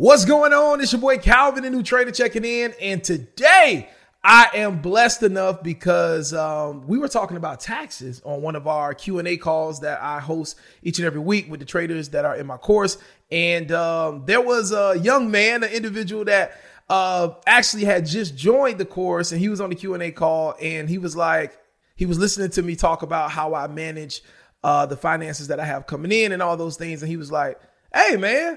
What's going on? It's your boy Calvin, the new trader checking in. And today I am blessed enough because um, we were talking about taxes on one of our Q&A calls that I host each and every week with the traders that are in my course. And um, there was a young man, an individual that uh, actually had just joined the course and he was on the Q&A call and he was like, he was listening to me talk about how I manage uh, the finances that I have coming in and all those things. And he was like, hey, man,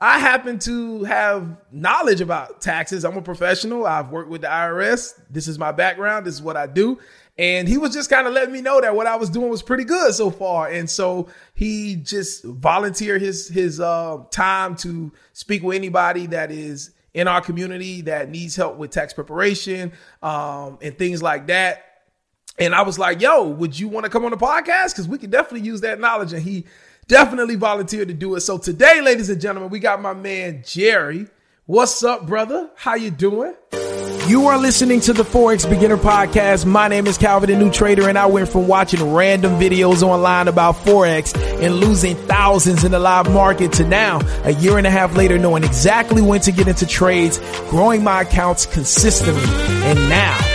I happen to have knowledge about taxes. I'm a professional. I've worked with the IRS. This is my background. This is what I do. And he was just kind of letting me know that what I was doing was pretty good so far. And so he just volunteered his his uh, time to speak with anybody that is in our community that needs help with tax preparation um, and things like that. And I was like, "Yo, would you want to come on the podcast? Because we could definitely use that knowledge." And he definitely volunteered to do it. So today, ladies and gentlemen, we got my man Jerry. What's up, brother? How you doing? You are listening to the Forex Beginner Podcast. My name is Calvin, the new trader, and I went from watching random videos online about Forex and losing thousands in the live market to now, a year and a half later, knowing exactly when to get into trades, growing my accounts consistently. And now,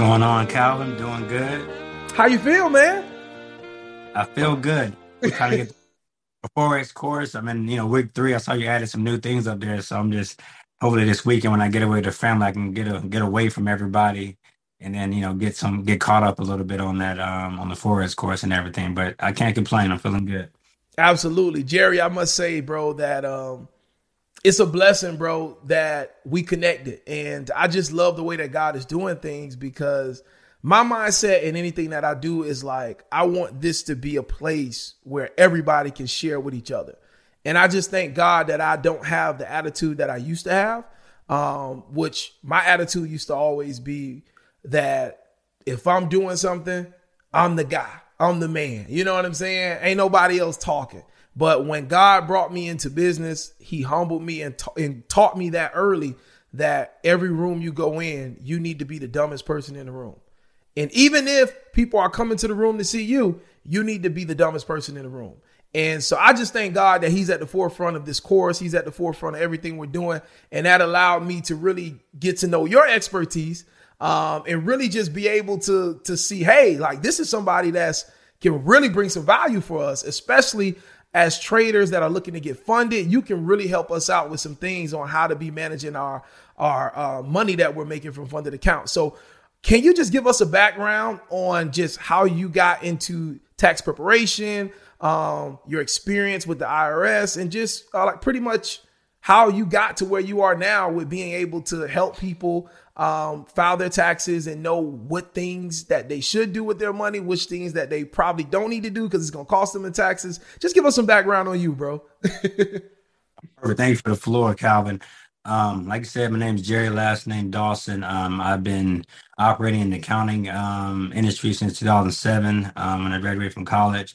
Going on, Calvin? Doing good. How you feel, man? I feel good. Trying to get the forex course. I'm in, you know, week three. I saw you added some new things up there, so I'm just hopefully this weekend when I get away the family, I can get a, get away from everybody, and then you know get some get caught up a little bit on that um on the forex course and everything. But I can't complain. I'm feeling good. Absolutely, Jerry. I must say, bro, that um it's a blessing, bro, that we connected. And I just love the way that God is doing things because my mindset in anything that I do is like, I want this to be a place where everybody can share with each other. And I just thank God that I don't have the attitude that I used to have, um, which my attitude used to always be that if I'm doing something, I'm the guy, I'm the man. You know what I'm saying? Ain't nobody else talking. But when God brought me into business, He humbled me and, ta- and taught me that early that every room you go in, you need to be the dumbest person in the room. And even if people are coming to the room to see you, you need to be the dumbest person in the room. And so I just thank God that He's at the forefront of this course. He's at the forefront of everything we're doing. And that allowed me to really get to know your expertise um, and really just be able to, to see, hey, like this is somebody that's can really bring some value for us, especially as traders that are looking to get funded, you can really help us out with some things on how to be managing our our uh, money that we're making from funded accounts. So, can you just give us a background on just how you got into tax preparation, um, your experience with the IRS, and just uh, like pretty much how you got to where you are now with being able to help people um, file their taxes and know what things that they should do with their money, which things that they probably don't need to do because it's going to cost them in taxes. Just give us some background on you, bro. Perfect. Thank you for the floor, Calvin. Um, like I said, my name is Jerry, last name Dawson. Um, I've been operating in the accounting um, industry since 2007 um, when I graduated from college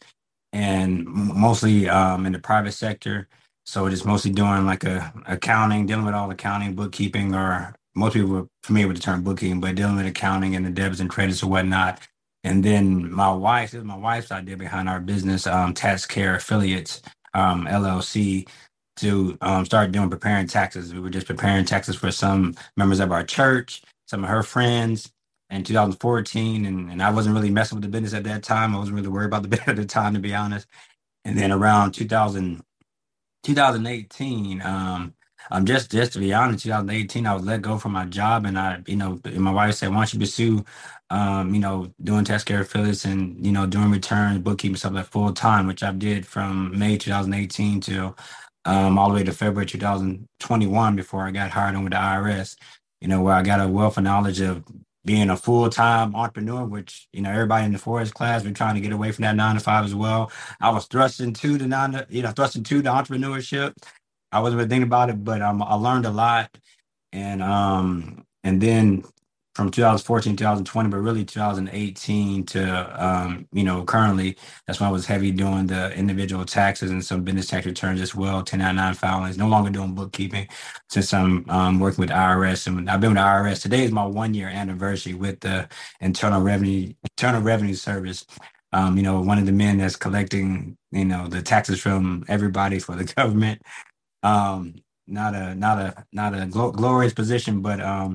and mostly um, in the private sector. So just mostly doing like a accounting, dealing with all accounting, bookkeeping, or most people are familiar with the term bookkeeping, but dealing with accounting and the debits and credits or whatnot. And then my wife, this is my wife's idea behind our business, um, Tax Care Affiliates, um, LLC, to um, start doing preparing taxes. We were just preparing taxes for some members of our church, some of her friends in 2014. And, and I wasn't really messing with the business at that time. I wasn't really worried about the business at the time, to be honest. And then around 2000, 2018, um, um, just just to be honest, 2018, I was let go from my job, and I, you know, my wife said, "Why don't you pursue, um, you know, doing tax care affiliates and you know, doing returns, bookkeeping stuff like full time," which I did from May 2018 to um, all the way to February 2021 before I got hired on with the IRS. You know, where I got a wealth of knowledge of being a full time entrepreneur, which you know everybody in the forex class we're trying to get away from that nine to five as well. I was thrust into the nine, you know, thrust into the entrepreneurship. I wasn't really thinking about it, but um, I learned a lot, and um, and then from 2014 2020 but really 2018 to um, you know currently that's when i was heavy doing the individual taxes and some business tax returns as well 1099 filings no longer doing bookkeeping since i'm um, working with irs and i've been with irs today is my one year anniversary with the internal revenue internal revenue service. Um, you know one of the men that's collecting you know the taxes from everybody for the government um, not a not a not a glorious position but um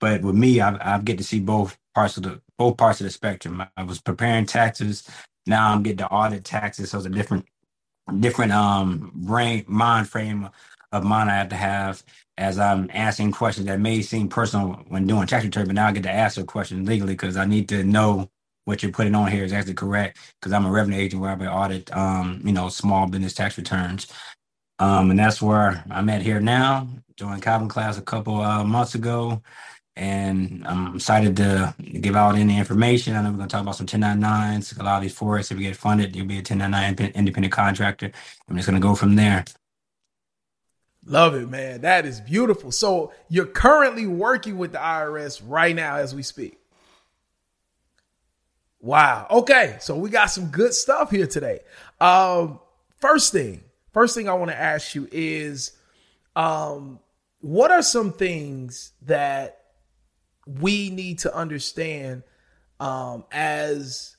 but with me, I, I get to see both parts of the both parts of the spectrum. I was preparing taxes. Now I'm getting to audit taxes. So it's a different different um brain mind frame of mind I have to have as I'm asking questions that may seem personal when doing tax return, but now I get to ask a question legally because I need to know what you're putting on here is actually correct because I'm a revenue agent where I audit um, you know, small business tax returns. Um, and that's where I'm at here now. Joined Calvin class a couple uh, months ago and I'm excited to give out any information. I know we're going to talk about some 1099s. A lot of these forex, if we get funded, you'll be a 1099 independent contractor. I'm just going to go from there. Love it, man. That is beautiful. So you're currently working with the IRS right now as we speak. Wow. Okay. So we got some good stuff here today. Um, first thing, first thing I want to ask you is, um, what are some things that we need to understand um, as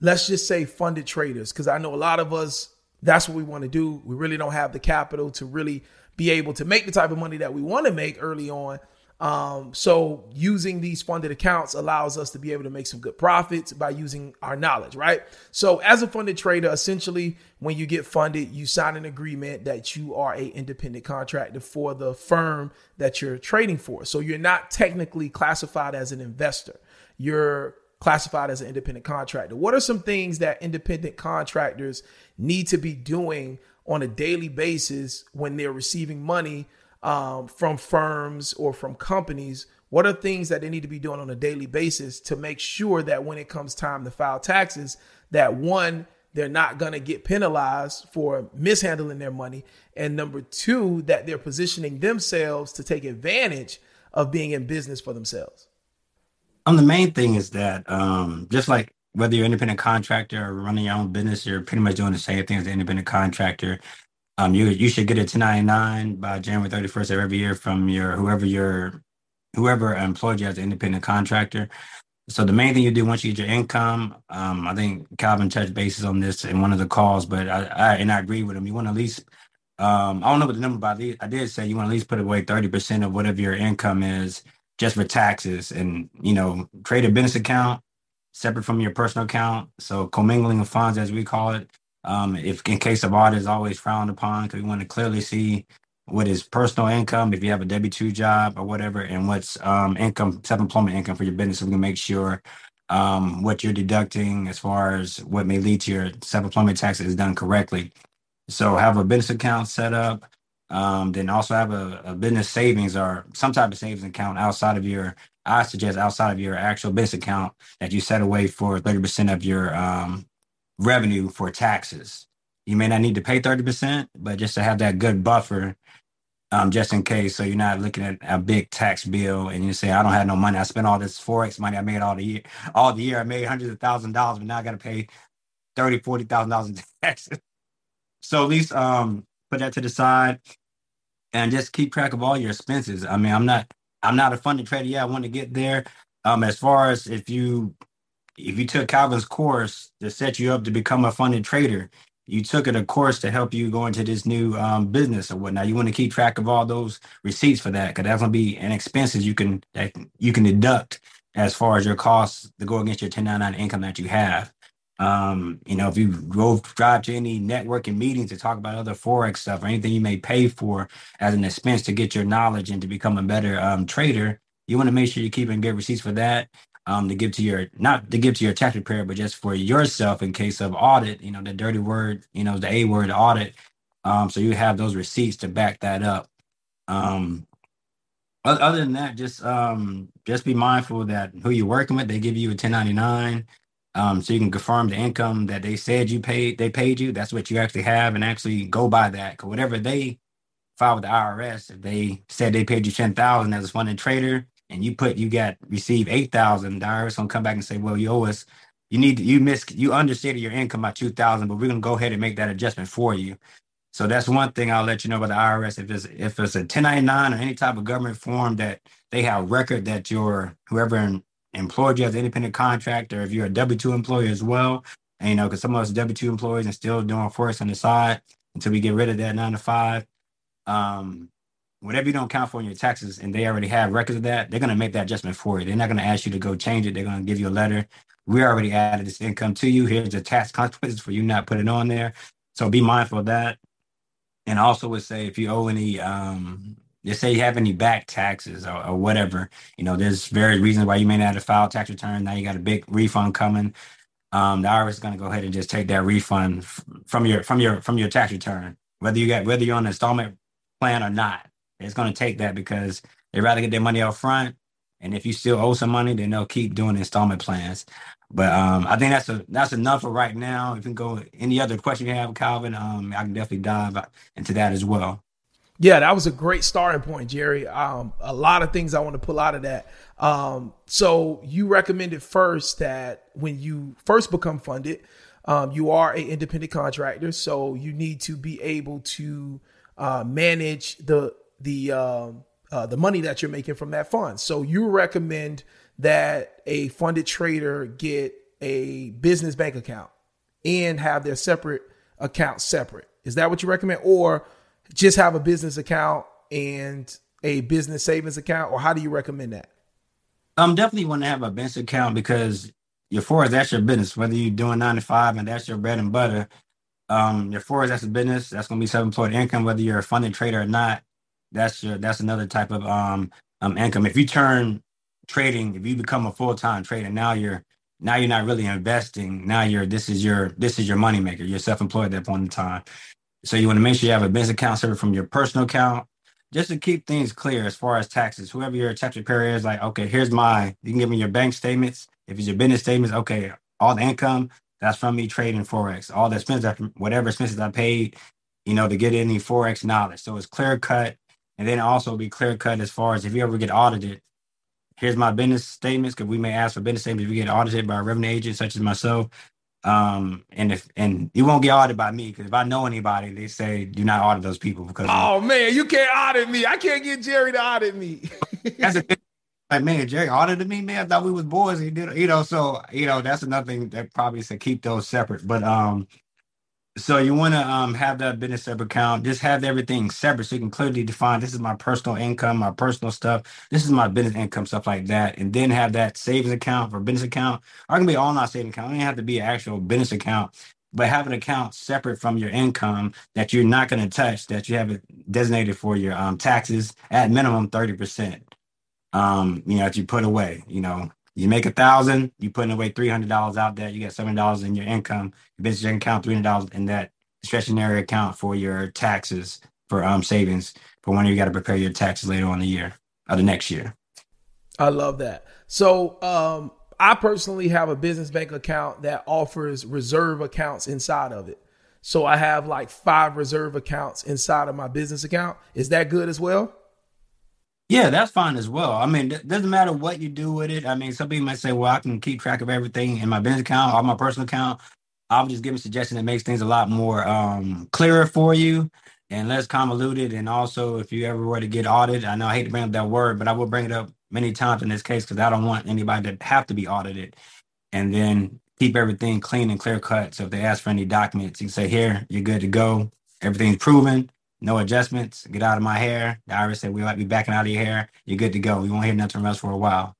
let's just say funded traders? Because i know a lot of us that's what we want to do. We really don't have the capital to really be able to make the type of money that we want to make early on um, so using these funded accounts allows us to be able to make some good profits by using our knowledge, right? So as a funded trader, essentially when you get funded, you sign an agreement that you are a independent contractor for the firm that you're trading for. So you're not technically classified as an investor. You're classified as an independent contractor. What are some things that independent contractors need to be doing on a daily basis when they're receiving money um, from firms or from companies? What are things that they need to be doing on a daily basis to make sure that when it comes time to file taxes, that one, they're not going to get penalized for mishandling their money. And number two, that they're positioning themselves to take advantage of being in business for themselves. Um, the main thing is that um, just like whether you're an independent contractor or running your own business, you're pretty much doing the same thing as an independent contractor. Um, you you should get a 1099 by January 31st of every year from your whoever your whoever employed you as an independent contractor. So the main thing you do once you get your income, um, I think Calvin touched bases on this in one of the calls, but I, I and I agree with him. You want to at least um, I don't know what the number, but I did say you want to at least put away 30% of whatever your income is just for taxes and you know, create a business account separate from your personal account. So commingling of funds as we call it. Um, if in case of audit is always frowned upon because we want to clearly see what is personal income if you have a W two job or whatever, and what's um, income self employment income for your business. So we can make sure um, what you're deducting as far as what may lead to your self employment taxes is done correctly. So have a business account set up. Um, then also have a, a business savings or some type of savings account outside of your I suggest outside of your actual business account that you set away for 30% of your um, revenue for taxes. You may not need to pay 30%, but just to have that good buffer, um, just in case. So you're not looking at a big tax bill and you say, I don't have no money. I spent all this Forex money I made all the year. All the year I made hundreds of thousand dollars, but now I got to pay 30, 40,000 dollars in taxes. So at least um, put that to the side and just keep track of all your expenses. I mean, I'm not, I'm not a funded trader. Yeah, I want to get there. Um, as far as if you if you took Calvin's course to set you up to become a funded trader, you took it a course to help you go into this new um, business or whatnot. You want to keep track of all those receipts for that because that's gonna be an expenses you can that you can deduct as far as your costs to go against your 1099 income that you have. Um, you know, if you go drive to any networking meetings to talk about other forex stuff or anything you may pay for as an expense to get your knowledge and to become a better um, trader, you want to make sure you're keeping good receipts for that um, to give to your not to give to your tax preparer, but just for yourself in case of audit. You know, the dirty word, you know, the A word audit. Um, so you have those receipts to back that up. Um, Other than that, just um, just be mindful that who you're working with, they give you a 1099, um, so you can confirm the income that they said you paid. They paid you. That's what you actually have, and actually go by that. Cause whatever they file with the IRS, if they said they paid you ten thousand as a funded trader, and you put you got received eight thousand, the IRS gonna come back and say, well, you owe us. You need you miss you understated your income by two thousand, but we're gonna go ahead and make that adjustment for you. So that's one thing I'll let you know about the IRS. If it's if it's a 1099 or any type of government form that they have record that your whoever employed you as an independent contractor, if you're a W two employee as well, and you know, because some of us W two employees and still doing forex on the side until we get rid of that nine to five. Um, whatever you don't count for in your taxes, and they already have records of that, they're gonna make that adjustment for you. They're not gonna ask you to go change it. They're gonna give you a letter. We already added this income to you. Here's the tax consequences for you not putting on there. So be mindful of that and also would say if you owe any um just say you have any back taxes or, or, whatever you know there's various reasons why you may not have filed tax return now you got a big refund coming um the irs is going to go ahead and just take that refund from your from your from your tax return whether you got whether you're on an installment plan or not it's going to take that because they'd rather get their money up front and if you still owe some money then they'll keep doing installment plans but um, I think that's a that's enough for right now. If you can go any other question you have, Calvin, um, I can definitely dive into that as well. Yeah, that was a great starting point, Jerry. Um, a lot of things I want to pull out of that. Um, so you recommended first that when you first become funded, um, you are an independent contractor, so you need to be able to uh, manage the the um, uh, the money that you're making from that fund. So you recommend that a funded trader get a business bank account and have their separate account separate. Is that what you recommend? Or just have a business account and a business savings account? Or how do you recommend that? Um, definitely want to have a business account because your forex that's your business. Whether you're doing nine to five and that's your bread and butter, um, your forex that's a business. That's going to be self-employed income. Whether you're a funded trader or not, that's your that's another type of um um income. If you turn trading, if you become a full time trader, now you're now you're not really investing. Now you're this is your this is your money maker. You're self employed at that point in time. So you want to make sure you have a business account separate from your personal account, just to keep things clear as far as taxes. Whoever your tax preparer is, like, okay, here's my. You can give me your bank statements. If it's your business statements, okay, all the income that's from me trading forex. All the expenses, whatever expenses I paid, you know, to get any forex knowledge. So it's clear cut, and then also be clear cut as far as if you ever get audited here's my business statements because we may ask for business statements if we get audited by a revenue agent such as myself. Um, and if and you won't get audited by me because if I know anybody, they say do not audit those people because oh man, you can't audit me. I can't get Jerry to audit me. that's a like man, Jerry audited me, man. I thought we was boys. He did, you know. So you know, that's another thing that probably said keep those separate. But um, so you want to um, have that business separate account. Just have everything separate so you can clearly define this is my personal income, my personal stuff. This is my business income, stuff like that. And then have that savings account for business account. Or it can be all not savings account. It doesn't have to be an actual business account, but have an account separate from your income that you're not going to touch. That you have it designated for your um, taxes at minimum thirty percent. Um, you know, that you put away. You know, you make a thousand, you putting away three hundred dollars out there. You got seven dollars in your income. Your business account three hundred dollars in that discretionary account for your taxes for um savings for when you got to prepare your taxes later on the year or the next year. I love that. So um I personally have a business bank account that offers reserve accounts inside of it. So I have like five reserve accounts inside of my business account. Is that good as well? Yeah, that's fine as well. I mean, it doesn't matter what you do with it. I mean, some people might say, well, I can keep track of everything in my business account or my personal account. I'm just giving a suggestion that makes things a lot more um, clearer for you and less convoluted. And also, if you ever were to get audited, I know I hate to bring up that word, but I will bring it up many times in this case because I don't want anybody to have to be audited. And then keep everything clean and clear cut. So if they ask for any documents, you can say, here, you're good to go. Everything's proven no adjustments. Get out of my hair. The said we might be backing out of your hair. You're good to go. We won't hear nothing else for a while.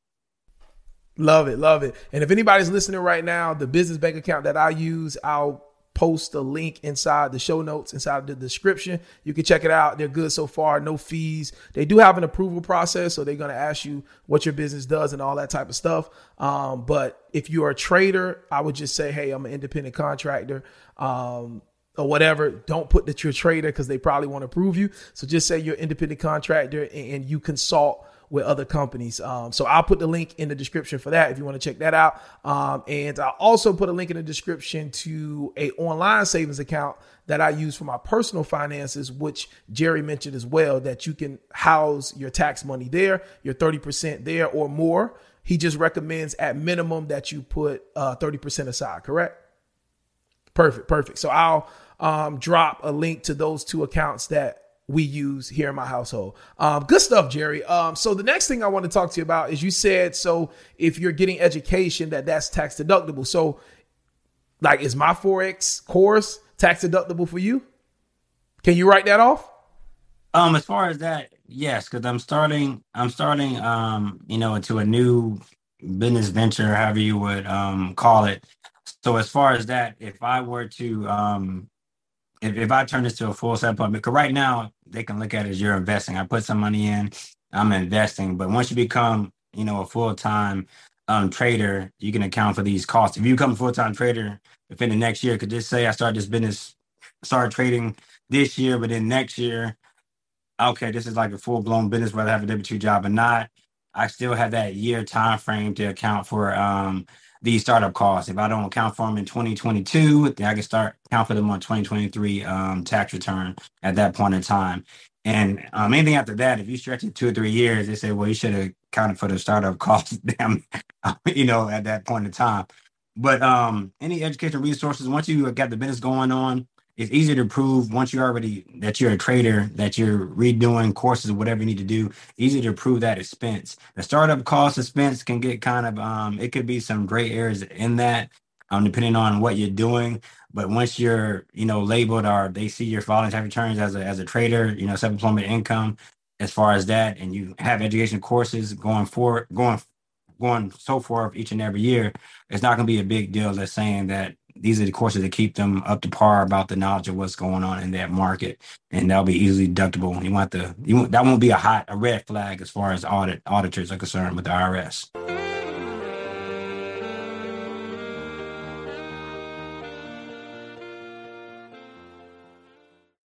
Love it, love it. And if anybody's listening right now, the business bank account that I use, I'll post a link inside the show notes, inside the description. You can check it out. They're good so far, no fees. They do have an approval process, so they're going to ask you what your business does and all that type of stuff. Um, but if you're a trader, I would just say, hey, I'm an independent contractor. Um, or whatever, don't put that you're a trader because they probably want to prove you. So just say you're independent contractor and, you consult with other companies. Um, so I'll put the link in the description for that if you want to check that out. Um, and I'll also put a link in the description to a online savings account that I use for my personal finances, which Jerry mentioned as well, that you can house your tax money there, your 30% there or more. He just recommends at minimum that you put uh, 30% aside, correct? Perfect, perfect. So I'll um, drop a link to those two accounts that we use here in my household. Um, good stuff, Jerry. Um, so the next thing I want to talk to you about is you said so if you're getting education that that's tax deductible. So like is my forex course tax deductible for you? Can you write that off? Um, as far as that, yes, because I'm starting, I'm starting, um, you know, into a new business venture, however you would um call it. So as far as that, if I were to um if, if I turn this to a full set setup, because right now they can look at it as you're investing. I put some money in, I'm investing. But once you become, you know, a full time um, trader, you can account for these costs. If you become a full time trader, if in the next year, could just say I start this business, start trading this year, but then next year, okay, this is like a full blown business, whether I have a W two job or not. I still have that year time frame to account for um, these startup costs. If I don't account for them in 2022, then I can start count for them on 2023 um, tax return at that point in time. And um, anything after that, if you stretch it two or three years, they say, well, you should have accounted for the startup costs, damn, you know, at that point in time. But um, any educational resources, once you got the business going on, it's easier to prove once you already that you're a trader that you're redoing courses or whatever you need to do easy to prove that expense. The startup cost expense can get kind of um it could be some gray areas in that um depending on what you're doing. But once you're you know labeled or they see your voluntary returns as a as a trader you know self-employment income as far as that and you have education courses going for going going so forth each and every year it's not going to be a big deal that's saying that these are the courses that keep them up to par about the knowledge of what's going on in that market, and that'll be easily deductible. You want the you want, that won't be a hot a red flag as far as audit auditors are concerned with the IRS.